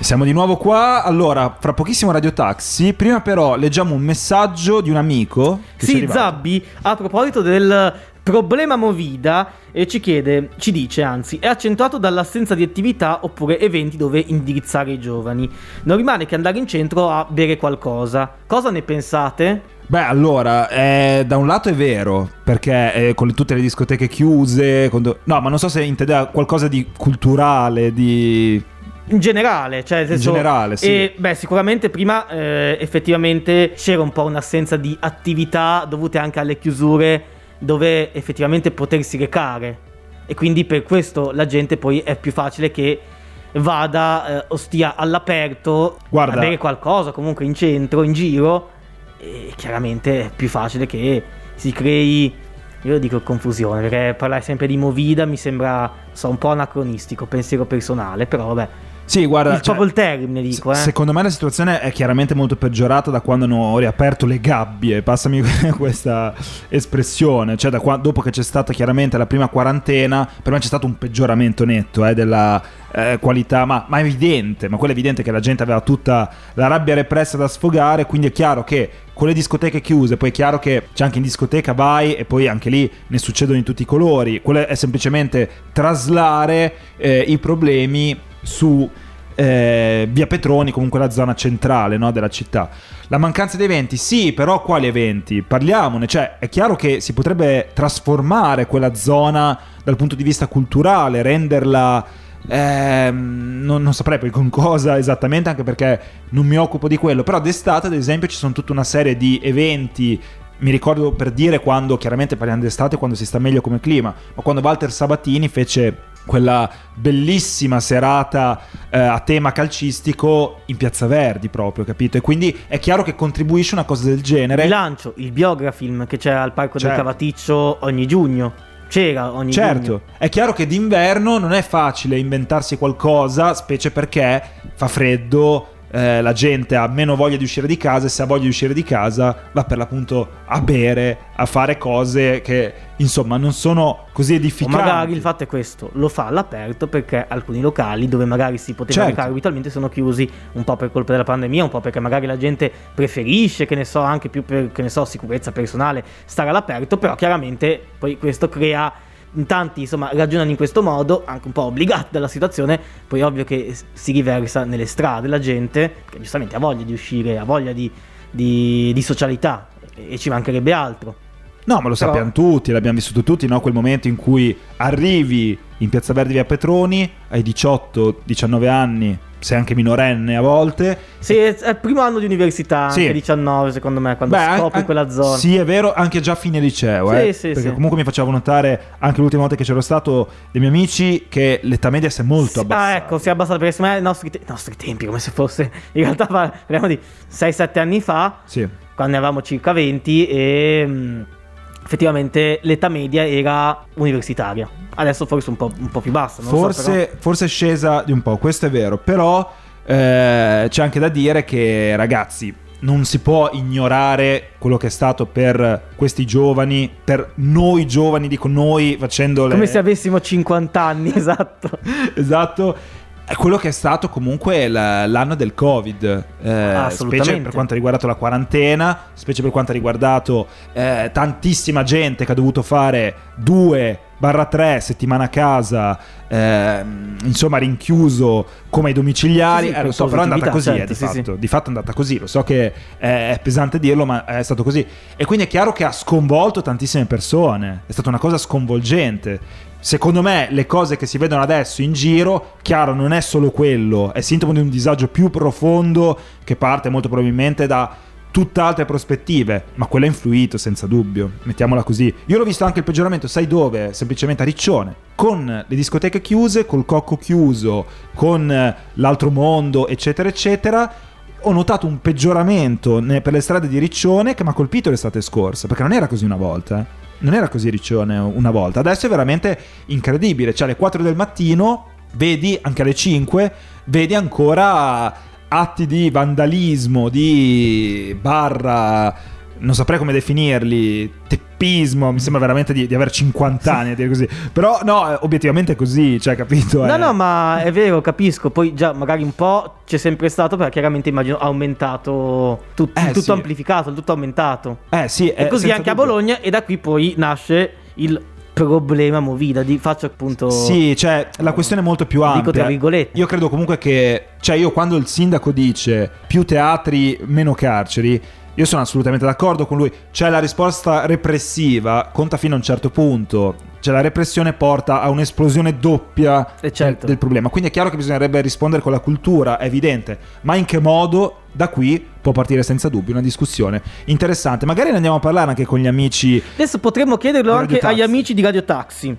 Siamo di nuovo qua. Allora, fra pochissimo Radio Taxi. Prima, però, leggiamo un messaggio di un amico. Che Sì. Zabbi, a proposito del problema Movida, eh, ci chiede, ci dice anzi, è accentuato dall'assenza di attività oppure eventi dove indirizzare i giovani. Non rimane che andare in centro a bere qualcosa. Cosa ne pensate? Beh, allora, eh, da un lato è vero, perché eh, con le- tutte le discoteche chiuse. do- No, ma non so se intendeva qualcosa di culturale, di. In generale, cioè nel In senso, generale, sì. E beh, sicuramente prima eh, effettivamente c'era un po' un'assenza di attività dovute anche alle chiusure dove effettivamente potersi recare. E quindi per questo la gente poi è più facile che vada eh, o stia all'aperto Guarda- a bere qualcosa, comunque in centro, in giro. E chiaramente è più facile che si crei. Io dico confusione perché parlare sempre di movida mi sembra so, un po' anacronistico, pensiero personale, però vabbè. Sì, guarda. il, cioè, proprio il termine dico, eh. se- Secondo me la situazione è chiaramente molto peggiorata da quando hanno riaperto le gabbie, passami questa espressione, cioè da qua- dopo che c'è stata chiaramente la prima quarantena, per me c'è stato un peggioramento netto eh, della eh, qualità, ma, ma evidente, ma quello è evidente che la gente aveva tutta la rabbia repressa da sfogare, quindi è chiaro che con le discoteche chiuse, poi è chiaro che c'è anche in discoteca vai e poi anche lì ne succedono di tutti i colori, quello è semplicemente traslare eh, i problemi su eh, via Petroni, comunque la zona centrale no, della città. La mancanza di eventi, sì, però quali eventi? Parliamone, cioè è chiaro che si potrebbe trasformare quella zona dal punto di vista culturale, renderla... ehm, non, non saprei poi con cosa esattamente, anche perché non mi occupo di quello, però d'estate ad esempio ci sono tutta una serie di eventi mi ricordo per dire quando, chiaramente parliamo d'estate, quando si sta meglio come clima, ma quando Walter Sabatini fece quella bellissima serata eh, a tema calcistico in Piazza Verdi proprio, capito? E quindi è chiaro che contribuisce una cosa del genere. Bilancio, il biografilm che c'è al Parco Certo. del Cavaticcio ogni giugno. C'era ogni Certo, giugno. è chiaro che d'inverno non è facile inventarsi qualcosa, specie perché fa freddo, eh, la gente ha meno voglia di uscire di casa e se ha voglia di uscire di casa va per l'appunto a bere, a fare cose che insomma non sono così O edificanti. magari il fatto è questo, lo fa all'aperto perché alcuni locali dove magari si poteva Certo. recare abitualmente sono chiusi un po' per colpa della pandemia, un po' perché magari la gente preferisce, che ne so, anche più per, che ne so, sicurezza personale, stare all'aperto, però chiaramente poi questo crea tanti insomma ragionano in questo modo, anche un po' obbligati dalla situazione, poi è ovvio che si riversa nelle strade la gente, che giustamente ha voglia di uscire, ha voglia di, di- di socialità e ci mancherebbe altro. No, ma lo Però- sappiamo tutti, l'abbiamo vissuto tutti, no? Quel momento in cui arrivi in Piazza Verdi via Petroni, hai 18-19 anni, sei anche minorenne a volte. Sì, è il primo anno di università, Sì. anche 19 secondo me, quando Beh, scopri an- quella zona. Sì, è vero, anche già a fine liceo, Sì, eh, sì, perché sì. comunque mi faceva notare anche l'ultima volta che c'ero stato dei miei amici che l'età media si è molto Sì, abbassata. Ah, ecco, si è abbassato perché secondo me ai nostri, te- nostri tempi, come se fosse. In realtà parliamo di 6-7 anni fa, Sì. quando ne avevamo circa 20 e mh, effettivamente l'età media era universitaria. Adesso forse un po', un po' più bassa. Lo so. Forse, forse è scesa di un po', questo è vero, però eh, c'è anche da dire che ragazzi non si può ignorare quello che è stato per questi giovani, per noi giovani, dico noi facendo le... Come se avessimo 50 anni, esatto. esatto. È quello che è stato comunque l'anno del Covid, eh, specie per quanto ha riguardato la quarantena, specie per quanto ha riguardato eh, tantissima gente che ha dovuto fare due barra tre settimane a casa, ehm, insomma rinchiuso come ai domiciliari, Sì, sì, Eh, lo so, però è andata così, positività, eh, di, certo, sì, fatto. di fatto è andata così, lo so che è pesante dirlo, ma è stato così. E quindi è chiaro che ha sconvolto tantissime persone, è stata una cosa sconvolgente. Secondo me le cose che si vedono adesso in giro, chiaro, non è solo quello, è sintomo di un disagio più profondo che parte molto probabilmente da tutt'altre prospettive, ma quello ha influito senza dubbio, mettiamola così. Io l'ho visto anche il peggioramento, sai dove? Semplicemente a Riccione, con le discoteche chiuse, col cocco chiuso, con eh, l'altro mondo, eccetera, eccetera. Ho notato un peggioramento per le strade di Riccione che mi ha colpito l'estate scorsa, perché non era così una volta. eh. Non era così Riccione una volta. Adesso è veramente incredibile. Cioè alle 4 del mattino, vedi anche alle 5, vedi ancora atti di vandalismo, di barra non saprei come definirli, teppismo, mi sembra veramente di, di aver 50 anni a dire così. Però no, obiettivamente è così, cioè capito? No, Eh. no, ma è vero, capisco. Poi già magari un po' c'è sempre stato, perché chiaramente immagino ha aumentato tut- Eh, tutto sì. amplificato, tutto aumentato. Eh sì, E eh, così anche a dubbio. Bologna e da qui poi nasce il problema Movida. Di, faccio appunto... Sì, cioè la questione è molto più Dico ampia. tra virgolette. Io credo comunque che, cioè io quando il sindaco dice più teatri, meno carceri, io sono assolutamente d'accordo con lui. Cioè la risposta repressiva conta fino a un certo punto. Cioè la repressione porta a un'esplosione doppia Eh, certo. del, problema. Quindi è chiaro che bisognerebbe rispondere con la cultura, è evidente. Ma in che modo? Da qui può partire senza dubbio una discussione interessante. Magari ne andiamo a parlare anche con gli amici Adesso potremmo chiederlo anche agli amici di Radio Taxi.